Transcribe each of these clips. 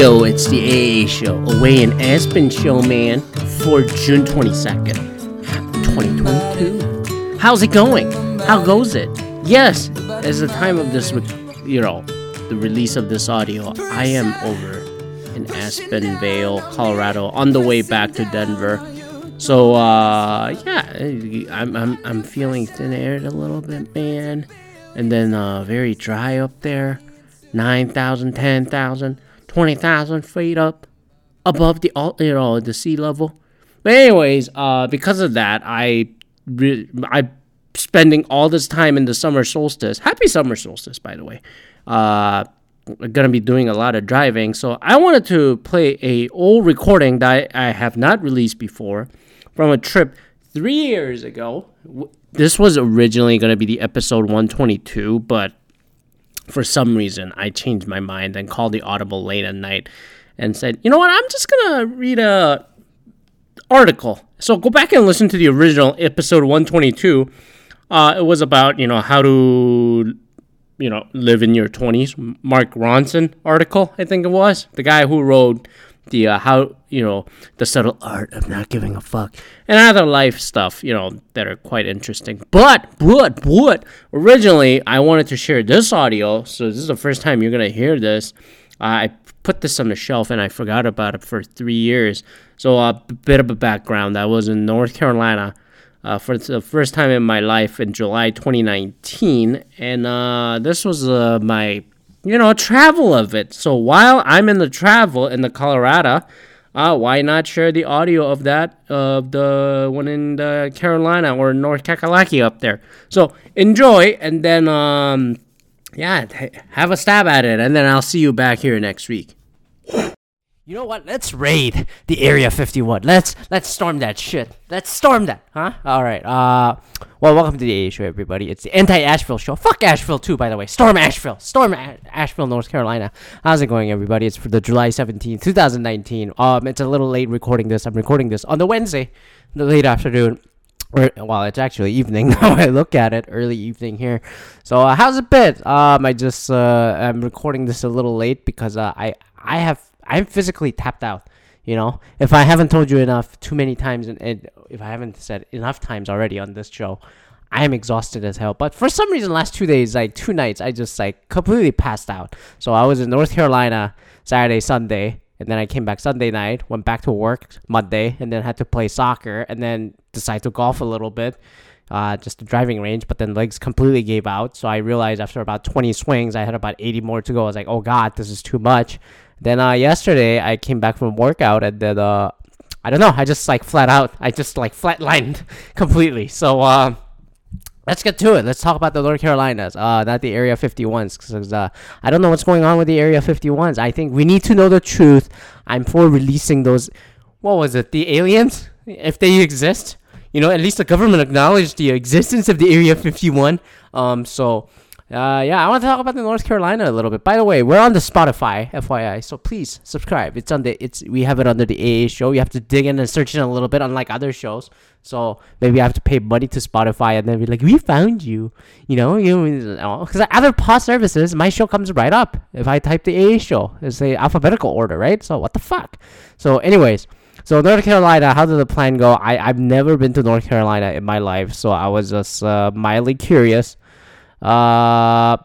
Yo, it's the AA show, away in Aspen show, man, for June 22nd, 2022. How's it going? How goes it? Yes, as the time of this, you know, the release of this audio, I am over in Aspen Vail, Colorado, on the way back to Denver. So, uh, yeah, I'm, I'm, I'm feeling thin aired a little bit, man. And then, uh, very dry up there. 9,000, 10,000. 20,000 feet up above the you know the sea level. But anyways, uh, because of that, I re- I spending all this time in the summer solstice. Happy summer solstice, by the way. Uh, gonna be doing a lot of driving, so I wanted to play a old recording that I have not released before from a trip three years ago. This was originally gonna be the episode 122, but for some reason, I changed my mind and called the Audible late at night and said, you know what, I'm just gonna read a article. So go back and listen to the original episode 122. Uh, it was about you know how to you know live in your 20s. Mark Manson article, I think it was the guy who wrote the uh, how you know the subtle art of not giving a fuck and other life stuff you know that are quite interesting. But but but originally i wanted to share this audio so this is the first time you're gonna hear this. I put this on the shelf and i forgot about it for three years. So a bit of a background. I was in north carolina uh, for the first time in my life in july 2019 and uh, this was uh, my you know, travel of it. So while I'm in the travel in the Colorado, uh, why not share the audio of that of the one in the Carolina or North Kakalaki up there? So enjoy, and then um, yeah, have a stab at it, and then I'll see you back here next week. You know what? Let's raid the Area 51. Let's let's storm that shit. Let's storm that, huh? All right. Uh, well, welcome to the AA show, everybody. It's the anti-Asheville show. Fuck Asheville too, by the way. Storm Asheville. Storm a- Asheville, North Carolina. How's it going, everybody? It's for the July 17th, 2019. Um, it's a little late recording this. I'm recording this on the Wednesday, the late afternoon. Or, well, it's actually evening now. I look at it, early evening here. So, uh, how's it been? Um, I just uh, I'm recording this a little late because uh, I I have I'm physically tapped out. You know, if I haven't told you enough, too many times, and, if I haven't said enough times already on this show, I am exhausted as hell. But for some reason, last two days, like two nights, I just like completely passed out. So I was in North Carolina Saturday, Sunday, and then I came back Sunday night, went back to work Monday, and then had to play soccer, and then decided to golf a little bit, uh, just a driving range. But then legs completely gave out. So I realized after about 20 swings, I had about 80 more to go. I was like, oh god, this is too much. Then uh, yesterday I came back from workout and then uh, I don't know. I just like flat out. I just like flatlined completely. So uh, let's get to it. Let's talk about the North Carolinas, uh, not the Area 51s, because uh, I don't know what's going on with the Area 51s. I think we need to know the truth. I'm for releasing those. What was it? The aliens, if they exist. You know, at least the government acknowledged the existence of the Area 51. Um, so uh, yeah, I want to talk about the North Carolina a little bit. By the way, we're on the Spotify, FYI. So please subscribe. It's on the it's we have it under the AA show. You have to dig in and search in a little bit, unlike other shows. So maybe I have to pay money to Spotify and then be like, we found you. You know, you because other pod services, my show comes right up if I type the AA show. It's a alphabetical order, right? So what the fuck? So, anyways. So North Carolina, how did the plan go? I I've never been to North Carolina in my life, so I was just uh, mildly curious. Uh,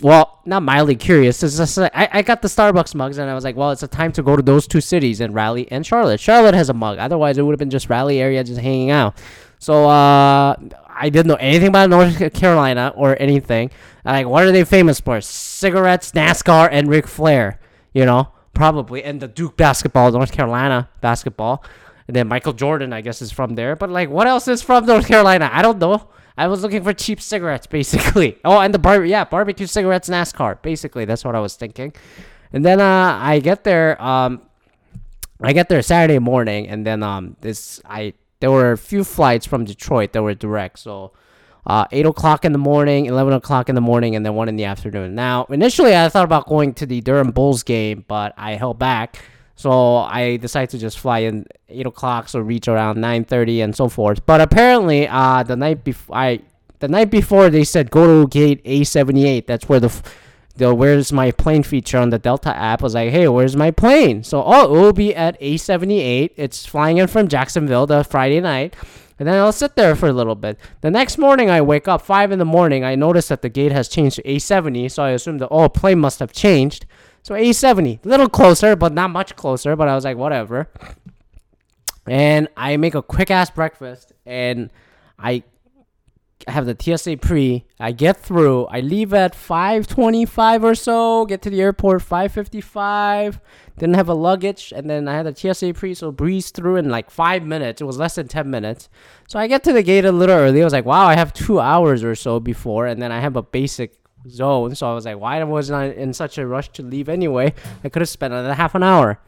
well, not mildly curious. Just, I, I got the Starbucks mugs and I was like, well, it's a time to go to those two cities and Raleigh and Charlotte. Charlotte has a mug. Otherwise, it would have been just Raleigh area just hanging out. So uh, I didn't know anything about North Carolina or anything. Like, what are they famous for? Cigarettes, NASCAR, and Ric Flair. You know, probably. And the Duke basketball, North Carolina basketball. And then Michael Jordan, I guess, is from there. But like, what else is from North Carolina? I don't know. I was looking for cheap cigarettes, basically. Oh, and the bar, yeah, barbecue cigarettes, NASCAR. Basically, that's what I was thinking. And then uh, I get there. Um, I get there Saturday morning, and then um, this I there were a few flights from Detroit that were direct. So, uh, eight o'clock in the morning, eleven o'clock in the morning, and then one in the afternoon. Now, initially, I thought about going to the Durham Bulls game, but I held back so I decided to just fly in eight o'clock, so reach around nine thirty and so forth. But apparently, uh, the night before I, the night before they said go to gate A seventy eight. That's where the the where's my plane feature on the Delta app. I was like, hey, where's my plane? So oh, it will be at A78. It's flying in from Jacksonville the Friday night. And then I'll sit there for a little bit. The next morning, I wake up five in the morning. I notice that the gate has changed to A70, so I assume the oh plane must have changed. So A70, a little closer, but not much closer. But I was like, whatever. And I make a quick ass breakfast, and I have the TSA pre. I get through. I leave at 5:25 or so. Get to the airport 5:55. Didn't have a luggage, and then I had the TSA pre, so breeze through in like five minutes. It was less than 10 minutes. So I get to the gate a little early. I was like, wow, I have two hours or so before, and then I have a basic zone. So I was like, why was I in such a rush to leave anyway? I could have spent another half an hour.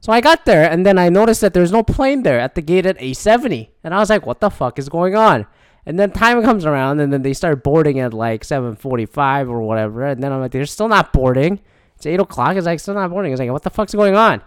So I got there, and then I noticed that there's no plane there at the gate at A70, and I was like, what the fuck is going on? And then time comes around, and then they start boarding at like 7:45 or whatever. And then I'm like, they're still not boarding. It's eight o'clock. It's like still not boarding. It's like, what the fuck's going on?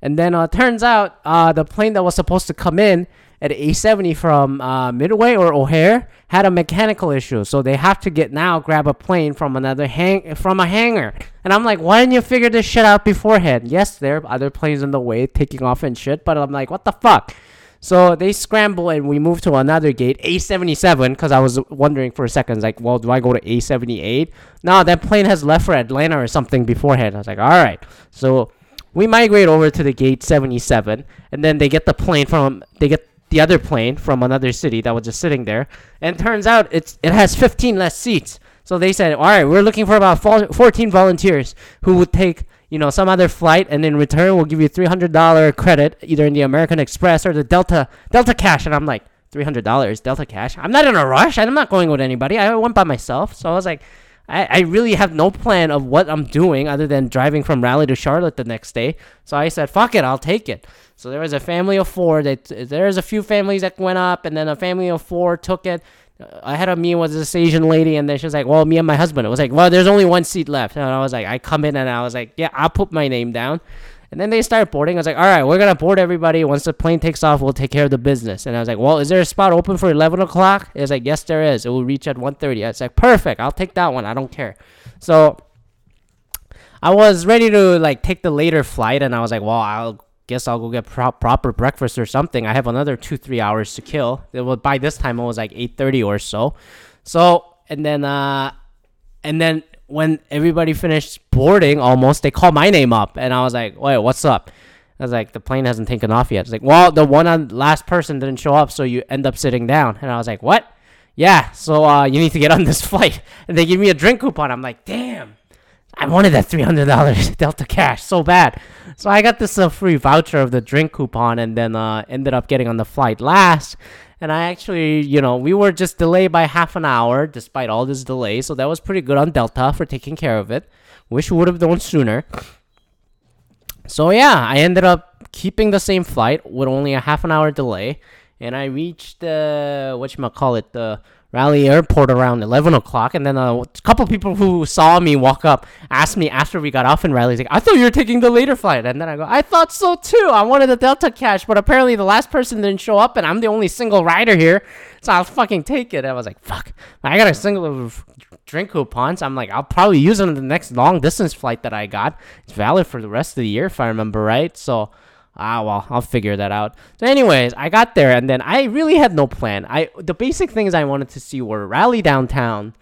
And then uh, turns out uh, the plane that was supposed to come in at A70 from uh, Midway or O'Hare had a mechanical issue, so they have to get now grab a plane from another hang from a hangar. And I'm like, why didn't you figure this shit out beforehand? Yes, there are other planes in the way taking off and shit, but I'm like, what the fuck? So they scramble and we move to another gate, A77, because I was wondering for a second, like, well, do I go to A78? No, that plane has left for Atlanta or something beforehand. I was like, all right. So we migrate over to the gate 77, and then they get the plane from, they get the other plane from another city that was just sitting there. And turns out it's it has 15 less seats. So they said, all right, we're looking for about 14 volunteers who would take you know, some other flight, and in return we'll give you three hundred dollar credit either in the American Express or the Delta Delta Cash. And I'm like, three hundred dollars Delta Cash. I'm not in a rush. And I'm not going with anybody. I went by myself, so I was like. I, I really have no plan of what I'm doing other than driving from Raleigh to Charlotte the next day. So I said, fuck it, I'll take it. So there was a family of four. That there's a few families that went up, and then a family of four took it. Uh, I had a meeting with this Asian lady, and then she was like, "Well, me and my husband." It was like, "Well, there's only one seat left," and I was like, "I come in and I was like, yeah, I'll put my name down." And then they started boarding. I was like, "All right, we're gonna board everybody. Once the plane takes off, we'll take care of the business." And I was like, "Well, is there a spot open for 11 o'clock?" It was like, "Yes, there is. It will reach at 1:30." I was like, "Perfect. I'll take that one. I don't care." So I was ready to like take the later flight, and I was like, "Well, I'll guess I'll go get pro- proper breakfast or something. I have another two three hours to kill. It was, by this time it was like eight thirty or so. So and then uh, and then when everybody finished boarding, almost they called my name up, and I was like, wait, what's up? I was like, the plane hasn't taken off yet. It's like, well, the one on last person didn't show up, so you end up sitting down. And I was like, what? Yeah, so uh, you need to get on this flight. And they give me a drink coupon. I'm like, damn. I wanted that three hundred dollars Delta cash so bad, so I got this uh, free voucher of the drink coupon, and then uh, ended up getting on the flight last. And I actually, you know, we were just delayed by half an hour despite all this delay, so that was pretty good on Delta for taking care of it. Wish we would have done sooner. So yeah, I ended up keeping the same flight with only a half an hour delay, and I reached the you call it the Raleigh Airport around 11 o'clock, and then a couple people who saw me walk up asked me after we got off in Raleigh, like, I thought you were taking the later flight. And then I go, I thought so too. I wanted the Delta cash, but apparently the last person didn't show up, and I'm the only single rider here, so I'll fucking take it. I was like, fuck. I got a single drink coupons. I'm like, I'll probably use them in the next long distance flight that I got. It's valid for the rest of the year, if I remember right. So, ah well i'll figure that out. So anyways i got there and then i really had no plan. I the basic things i wanted to see were Raleigh downtown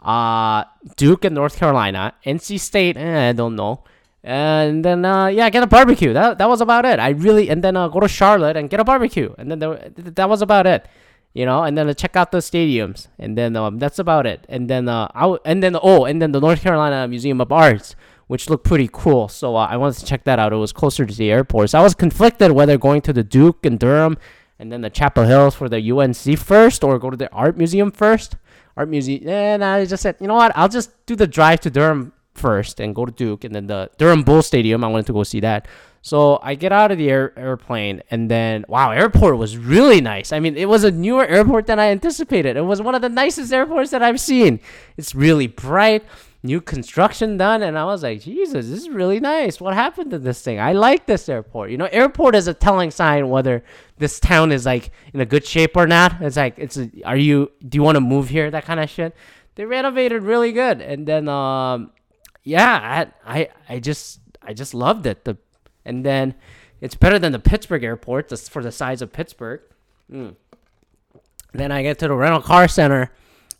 uh duke in north carolina nc state eh, i don't know. And then uh yeah get a barbecue. That, that was about it. I really and then uh, go to charlotte and get a barbecue. And then there, that was about it you know? And then uh, check out the stadiums. And then um, that's about it. And then uh I w- and then oh and then the north carolina museum of arts which looked pretty cool. So uh, I wanted to check that out. It was closer to the airport. So I was conflicted whether going to the Duke and Durham and then the Chapel Hills for the UNC first or go to the art museum first. Art museum. And I just said, you know what? I'll just do the drive to Durham first and go to Duke and then the Durham Bull Stadium. I wanted to go see that. So I get out of the air, airplane and then wow, airport was really nice. I mean, it was a newer airport than I anticipated. It was one of the nicest airports that I've seen. It's really bright new construction done and i was like jesus this is really nice what happened to this thing i like this airport you know airport is a telling sign whether this town is like in a good shape or not it's like it's a, are you do you want to move here that kind of shit they renovated really good and then um yeah, I, I I just I just loved it. The and then it's better than the Pittsburgh airport just for the size of Pittsburgh. Mm. Then I get to the rental car center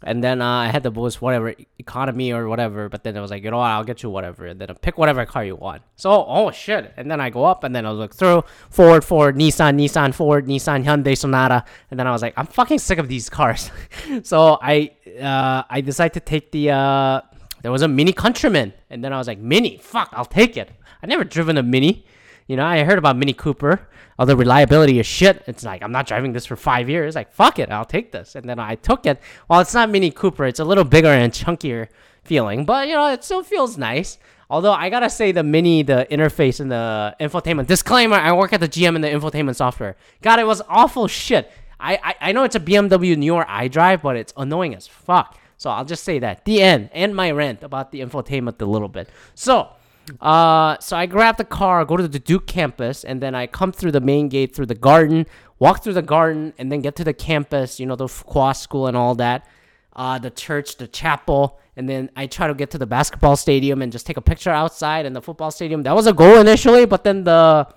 and then uh, I had the boost whatever economy or whatever. But then it was like, you know what, I'll get you whatever. And then I pick whatever car you want. So oh shit. And then I go up and then I look through Ford, Ford, Nissan, Nissan, Ford, Nissan, Hyundai, Sonata. And then I was like, I'm fucking sick of these cars. so I uh, I decided to take the uh, there was a Mini Countryman, and then I was like, Mini, fuck, I'll take it. I never driven a Mini. You know, I heard about Mini Cooper. Although reliability is shit, it's like I'm not driving this for five years. Like fuck it, I'll take this. And then I took it. Well, it's not Mini Cooper. It's a little bigger and chunkier feeling, but you know, it still feels nice. Although I gotta say the Mini, the interface and the infotainment. Disclaimer: I work at the GM in the infotainment software. God, it was awful shit. I, I, I know it's a BMW newer iDrive, but it's annoying as fuck. So I'll just say that. The end. And my rant about the infotainment a little bit. So uh, so I grab the car, go to the Duke campus, and then I come through the main gate, through the garden, walk through the garden, and then get to the campus, you know, the Fuqua school and all that, uh, the church, the chapel, and then I try to get to the basketball stadium and just take a picture outside and the football stadium. That was a goal initially, but then the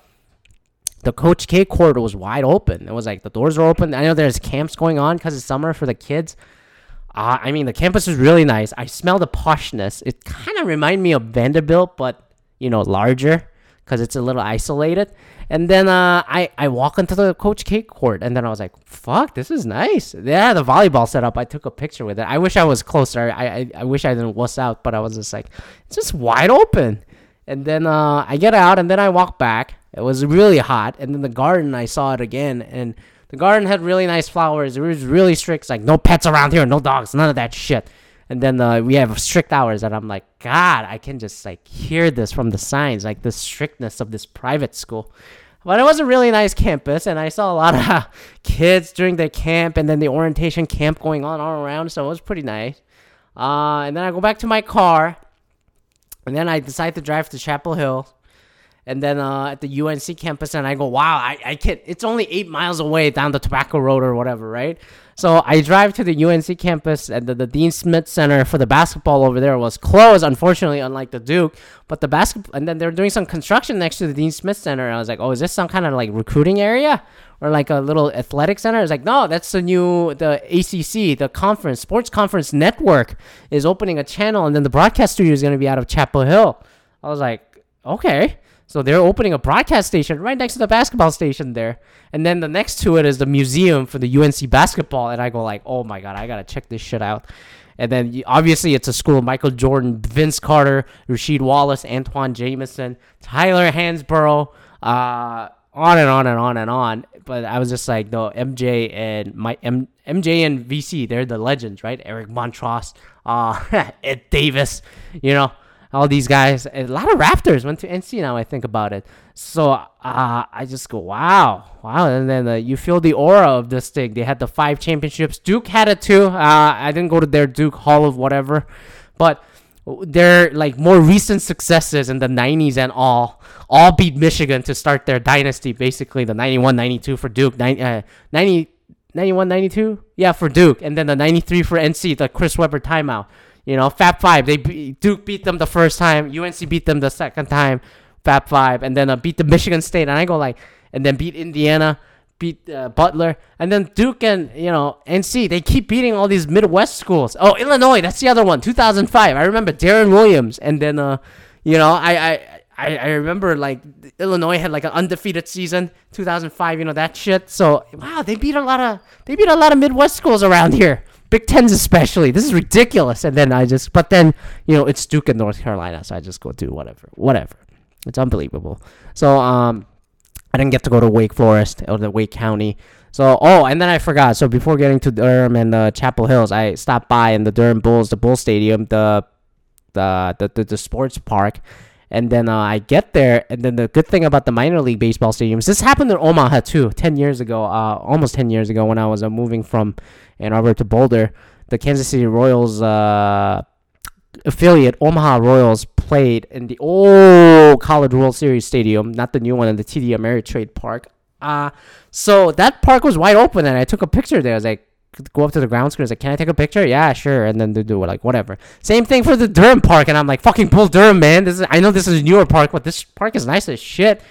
the Coach K court was wide open. It was like the doors were open. I know there's camps going on because it's summer for the kids. Uh, I mean, the campus is really nice. I smell the poshness. It kind of reminded me of Vanderbilt, but you know, larger because it's a little isolated. And then uh, I I walk into the Coach K court, and then I was like, "Fuck, this is nice." Yeah, the volleyball setup. I took a picture with it. I wish I was closer. I I, I wish I didn't wuss out, but I was just like, it's just wide open. And then uh, I get out, and then I walk back. It was really hot, and then the garden. I saw it again, and the garden had really nice flowers. It was really strict. Like no pets around here, no dogs, none of that shit. And then uh, we have strict hours, and I'm like, God, I can just like hear this from the signs, like the strictness of this private school. But it was a really nice campus, and I saw a lot of kids during the camp, and then the orientation camp going on all around. So it was pretty nice. Uh, and then I go back to my car, and then I decide to drive to Chapel Hill and then uh, at the UNC campus, and I go, wow, I, I can't. It's only eight miles away down the Tobacco Road or whatever, right? So I drive to the UNC campus, and the, the Dean Smith Center for the basketball over there was closed, unfortunately, unlike the Duke. But the basketball, and then they're doing some construction next to the Dean Smith Center. And I was like, oh, is this some kind of like recruiting area? Or like a little athletic center? It's like, no, that's the new, the ACC, the conference, Sports Conference Network is opening a channel, and then the broadcast studio is going to be out of Chapel Hill. I was like, okay. So they're opening a broadcast station right next to the basketball station there. And then the next to it is the museum for the UNC basketball. And I go like, oh my God, I got to check this shit out. And then obviously it's a school of Michael Jordan, Vince Carter, Rasheed Wallace, Antoine Jamison, Tyler Hansbrough, uh, on and on and on and on. But I was just like, no, MJ and my M- MJ and VC, they're the legends, right? Eric Montross, uh, Ed Davis, you know all these guys. A lot of Raptors went to NC now. I think about it. So uh, I just go, wow, wow. And then uh, you feel the aura of this thing. They had the five championships. Duke had it too. Uh, I didn't go to their Duke Hall of whatever, but their like more recent successes in the 90s and all all beat Michigan to start their dynasty. Basically, the 91, 92 for Duke, 90, uh, 90 91, 92, yeah, for Duke, and then the 93 for NC, the Chris Webber timeout. You know, Fab Five. They beat, Duke beat them the first time. UNC beat them the second time. Fab Five, and then uh, beat the Michigan State. And I go like, and then beat Indiana, beat uh, Butler, and then Duke and you know NC. They keep beating all these Midwest schools. Oh, Illinois. That's the other one. 2005. I remember Deron Williams, and then uh, you know, I I. I, I remember like Illinois had like an undefeated season, 2005. You know that shit. So wow, they beat a lot of they beat a lot of Midwest schools around here. Big Tens especially. This is ridiculous. And then I just, but then you know it's Duke and North Carolina, so I just go do whatever, whatever. It's unbelievable. So um, I didn't get to go to Wake Forest or the Wake County. So oh, and then I forgot. So before getting to Durham and the Chapel Hills, I stopped by in the Durham Bulls, the Bull Stadium, the the the, the, the sports park. And then uh, I get there, and then the good thing about the minor league baseball stadiums, this happened in Omaha too, ten years ago, uh, almost ten years ago when I was uh, moving from Ann Arbor to Boulder. The Kansas City Royals uh, affiliate, Omaha Royals, played in the old College World Series stadium, not the new one in the TD Ameritrade Park. Uh, so that park was wide open, and I took a picture there. I was like, go up to the ground screen. It's like, can I take a picture? Yeah, sure. And then they do it like whatever. Same thing for the Durham Park, and I'm like, fucking Bull Durham, man. This is I know this is a Newer Park, but this park is nice as shit.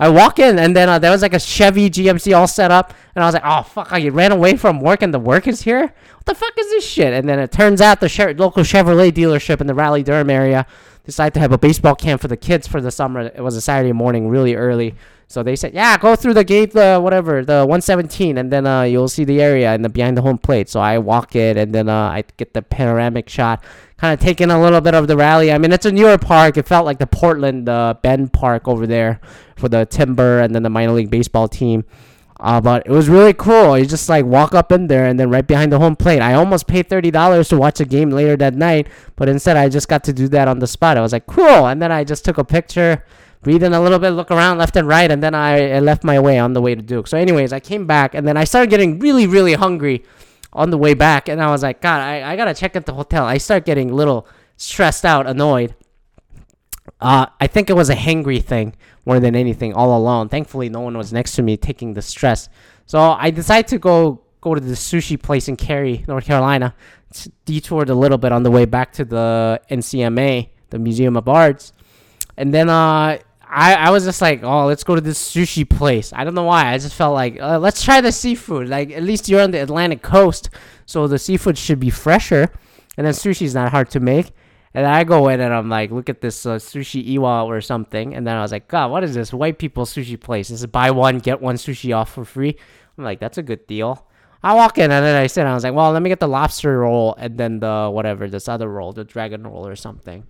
I walk in and then uh, there was like a Chevy GMC all set up, and I was like, oh fuck! I ran away from work and the work is here. What the fuck is this shit? And then it turns out the local Chevrolet dealership in the Raleigh Durham area decided to have a baseball camp for the kids for the summer. It was a Saturday morning, really early. So they said, yeah, go through the gate, the whatever, the 117, and then uh, you'll see the area and the behind the home plate. So I walk it, and then uh, I get the panoramic shot, kind of taking a little bit of the Raleigh. I mean, it's a newer park. It felt like the Portland uh, Bend Park over there for the Timber and then the minor league baseball team. Uh, but it was really cool. You just like walk up in there and then right behind the home plate. I almost paid thirty dollars to watch a game later that night, but instead I just got to do that on the spot. I was like, cool, and then I just took a picture breathe in a little bit, look around left and right, and then I, I left my way on the way to Duke. So, anyways, I came back, and then I started getting really, really hungry on the way back, and I was like, God, I, I gotta check at the hotel. I start getting a little stressed out, annoyed. Uh, I think it was a hangry thing more than anything all alone. Thankfully, no one was next to me taking the stress. So I decided to go go to the sushi place in Cary, North Carolina. Detoured a little bit on the way back to the NCMA, the Museum of Arts, and then uh, I, I was just like, oh, let's go to this sushi place. I don't know why. I just felt like, uh, let's try the seafood. Like, at least you're on the Atlantic coast, so the seafood should be fresher. And then sushi's not hard to make. And I go in and I'm like, look at this uh, sushi iwa or something. And then I was like, God, what is this white people sushi place? This is buy one get one sushi off for free. I'm like, that's a good deal. I walk in and then I sit. I was like, well, let me get the lobster roll and then the whatever this other roll, the dragon roll or something.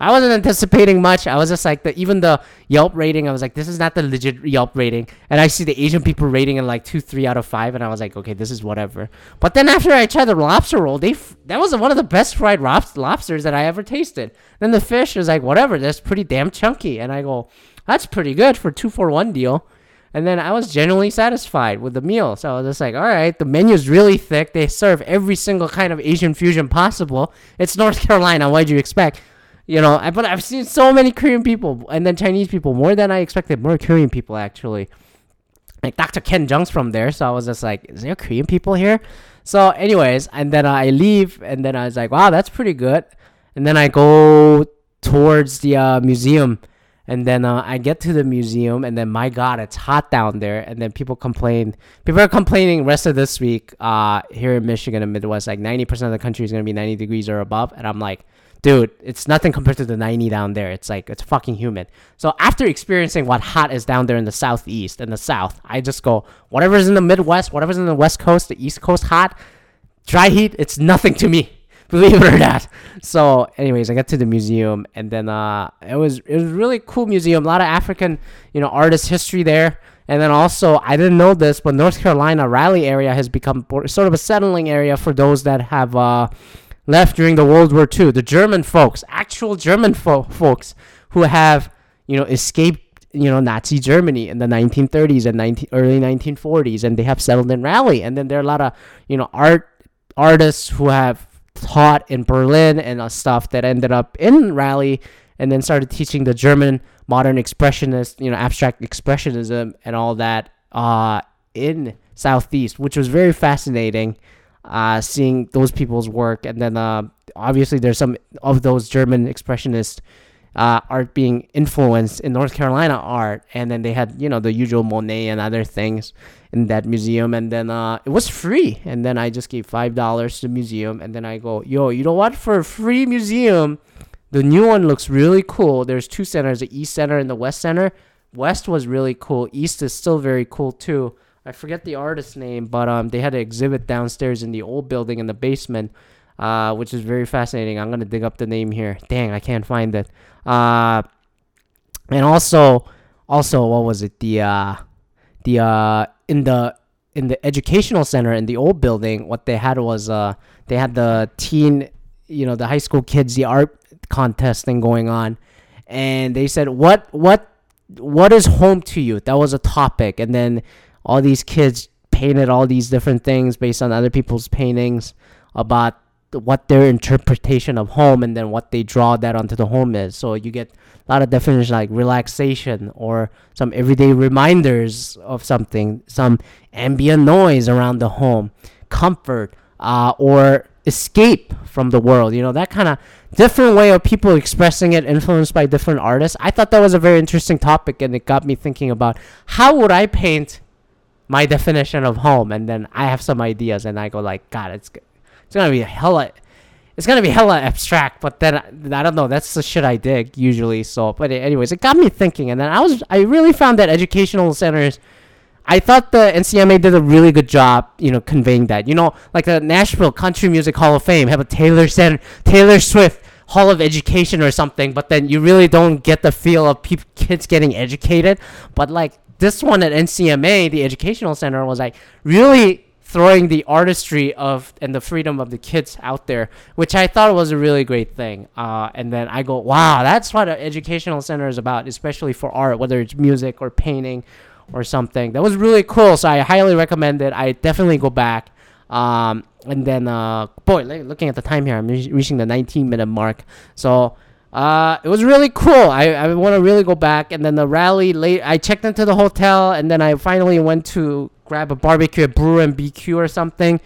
I wasn't anticipating much. I was just like the even the Yelp rating. I was like, this is not the legit Yelp rating. And I see the Asian people rating in like two, three out of five, and I was like, okay, this is whatever. But then after I tried the lobster roll, they f- that was one of the best fried lobsters that I ever tasted. Then the fish is like whatever, that's pretty damn chunky, and I go, that's pretty good for two for one deal. And then I was genuinely satisfied with the meal. So I was just like, all right, the menu's really thick. They serve every single kind of Asian fusion possible. It's North Carolina. What'd you expect? You know, but I've seen so many Korean people and then Chinese people, more than I expected. More Korean people, actually. Like Dr. Ken Jeong's from there. So I was just like, is there Korean people here? So, anyways, and then I leave and then I was like, wow, that's pretty good. And then I go towards the uh, museum and then uh, I get to the museum, and then my God, it's hot down there. And then people complain. People are complaining rest of this week uh, here in Michigan and Midwest, like 90% of the country is going to be 90 degrees or above. And I'm like, dude, it's nothing compared to the 90 down there. It's like, it's fucking humid. So after experiencing what hot is down there in the southeast and the south, I just go, whatever's in the Midwest, whatever's in the West Coast, the East Coast hot, dry heat, it's nothing to me believe it or not. So, anyways, I got to the museum, and then uh, it was it was really cool museum. A lot of African, you know, artist history there. And then also, I didn't know this, but North Carolina Raleigh area has become sort of a settling area for those that have uh, left during the World War II. The German folks, actual German fo- folks who have, you know, escaped you know Nazi Germany in the 1930s and 19, early 1940s, and they have settled in Raleigh. And then there are a lot of you know art artists who have taught in Berlin and uh, stuff that ended up in Raleigh and then started teaching the German modern expressionist, you know, abstract expressionism and all that uh, in Southeast, which was very fascinating uh, seeing those people's work. And then uh, obviously there's some of those German expressionist uh, art being influenced in North Carolina art. And then they had, you know, the usual Monet and other things in that museum and then uh, it was free. And then i just gave five dollars to the museum and then i go yo you know what? For a free museum the new one looks really cool. There's two centers the east center and the west center. West was really cool. East is still very cool too. I forget the artist's name but um, they had an exhibit downstairs in the old building in the basement uh, which is very fascinating. I'm gonna dig up the name here. Dang i can't find it uh, and also also what was it? The uh, the uh, in the in the educational center in the old building, what they had was uh they had the teen, you know, the high school kids the art contest thing going on, and they said what what what is home to you? That was a topic, and then all these kids painted all these different things based on other people's paintings about what their interpretation of home and then what they draw that onto the home is. So you get a lot of definitions like relaxation or some everyday reminders of something, some ambient noise around the home, comfort uh, or escape from the world. You know, that kind of different way of people expressing it, influenced by different artists. I thought that was a very interesting topic, and it got me thinking about how would I paint my definition of home, and then I have some ideas, and I go like, God, it's it's gonna be a hella. It's gonna be hella abstract, but then I don't know. That's the shit I dig usually. So, but anyways, it got me thinking, and then I was I really found that educational centers I thought the NCMA did a really good job, you know, conveying that. You know, like the Nashville Country Music Hall of Fame have a Taylor Center, Taylor Swift Hall of Education or something, but then you really don't get the feel of pe- kids getting educated. But like this one at NCMA, the Educational Center was like really throwing the artistry of and the freedom of the kids out there, which I thought was a really great thing. Uh, and then I go, wow, that's what an educational center is about, especially for art, whether it's music or painting or something. That was really cool. So I highly recommend it. I definitely go back. Um, and then, uh, boy, looking at the time here, I'm re- reaching the 19 minute mark. So uh, it was really cool. I, I want to really go back. And then the Raleigh late, I checked into the hotel, and then I finally went to grab a barbecue at Brew and BQ or something.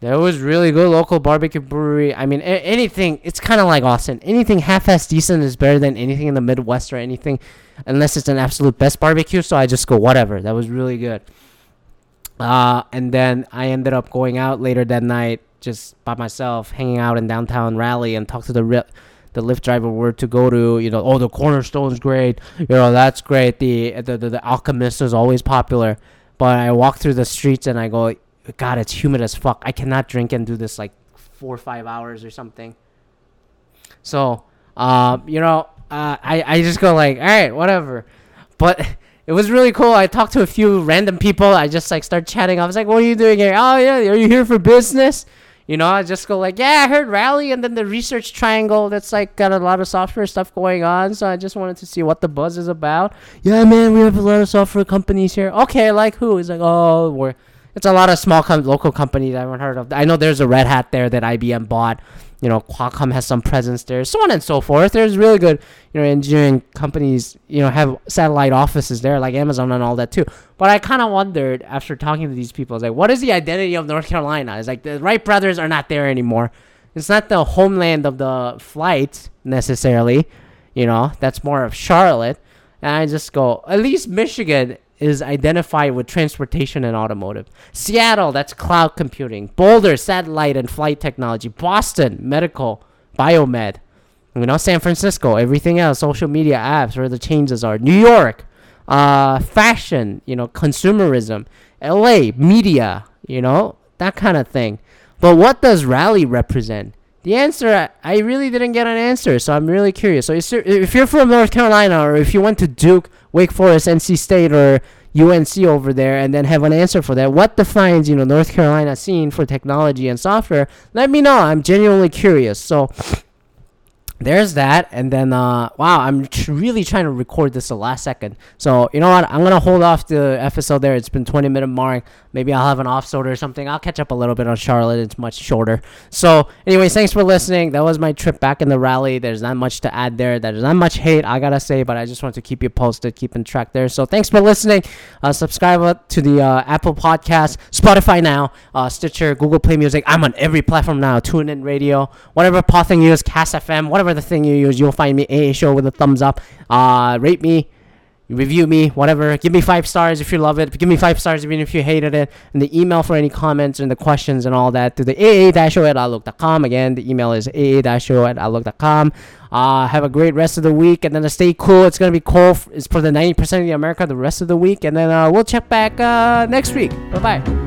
There was really good local barbecue brewery. I mean, a- anything. It's kind of like Austin. Anything half-ass decent is better than anything in the Midwest or anything, unless it's an absolute best barbecue. So I just go whatever. That was really good. Uh, and then I ended up going out later that night, just by myself, hanging out in downtown Raleigh, and talk to the ri- the Lyft driver where to go to. You know, oh, the Cornerstone's great. You know, that's great. The the the, the Alchemist is always popular. But I walk through the streets and I go, God, it's humid as fuck. I cannot drink and do this like four or five hours or something. So, uh, you know, uh, I, I just go like, all right, whatever. But it was really cool. I talked to a few random people. I just like start chatting. I was like, what are you doing here? Oh, yeah, are you here for business? You know, I just go like, yeah, I heard Raleigh and then the Research Triangle. That's like got a lot of software stuff going on. So I just wanted to see what the buzz is about. Yeah, man, we have a lot of software companies here. Okay, like who? He's like, oh, we're it's a lot of small com- local companies I haven't heard of. I know there's a Red Hat there that IBM bought. You know, Qualcomm has some presence there, so on and so forth. There's really good, you know, engineering companies. You know, have satellite offices there, like Amazon and all that too. But I kind of wondered after talking to these people, like, what is the identity of North Carolina? It's like the Wright brothers are not there anymore. It's not the homeland of the flight necessarily. You know, that's more of Charlotte. And I just go, at least Michigan is identified with transportation and automotive. Seattle, that's cloud computing. Boulder, satellite and flight technology. Boston, medical, biomed. You know, San Francisco, everything else, social media apps, where the changes are. New York, uh, fashion, you know, consumerism. LA, media, you know, that kind of thing. But what does Raleigh represent? The answer, I really didn't get an answer, so I'm really curious. So if you're from North Carolina or if you went to Duke, Wake Forest, NC State, or UNC over there, and then have an answer for that, what defines you know North Carolina scene for technology and software? Let me know. I'm genuinely curious. So there's that and then uh wow i'm tr- really trying to record this the last second. So you know what? I'm gonna hold off the episode there. It's been 20 minute mark. Maybe i'll have an off or something. I'll catch up a little bit on charlotte. It's much shorter. So anyways thanks for listening. That was my trip back in the Raleigh. There's not much to add there. There's not much hate i gotta say but i just want to keep you posted keep in track there. So thanks for listening. Uh, subscribe to the uh, apple podcast spotify now uh, stitcher google play music. I'm on every platform now. Tune in radio whatever pathing you use cast fm whatever the thing you use, you'll find me AA show with a thumbs up. Uh, rate me, review me, whatever. Give me five stars if you love it. Give me five stars even if you hated it. And the email for any comments and the questions and all that to the aa-show at outlook.com. Again, the email is aa-show at outlook.com. Uh, have a great rest of the week and then stay cool. It's to be cold. It's for the 90% of the America the rest of the week. And then uh, we'll check back uh, next week. Bye-bye.